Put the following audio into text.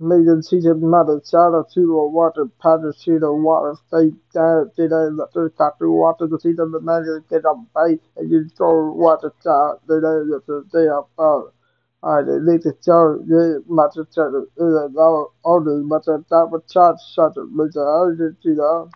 Mediansita Madhusudana Wata Padasita Wata Faith Dharasita Lakshakatu Wata Sita Madhusita Faith and you go Wata Cha the name of the day of Father. Alright, they need to tell you Mata Chata is the law only Mata Dharma Cha Sata Mata Arjuna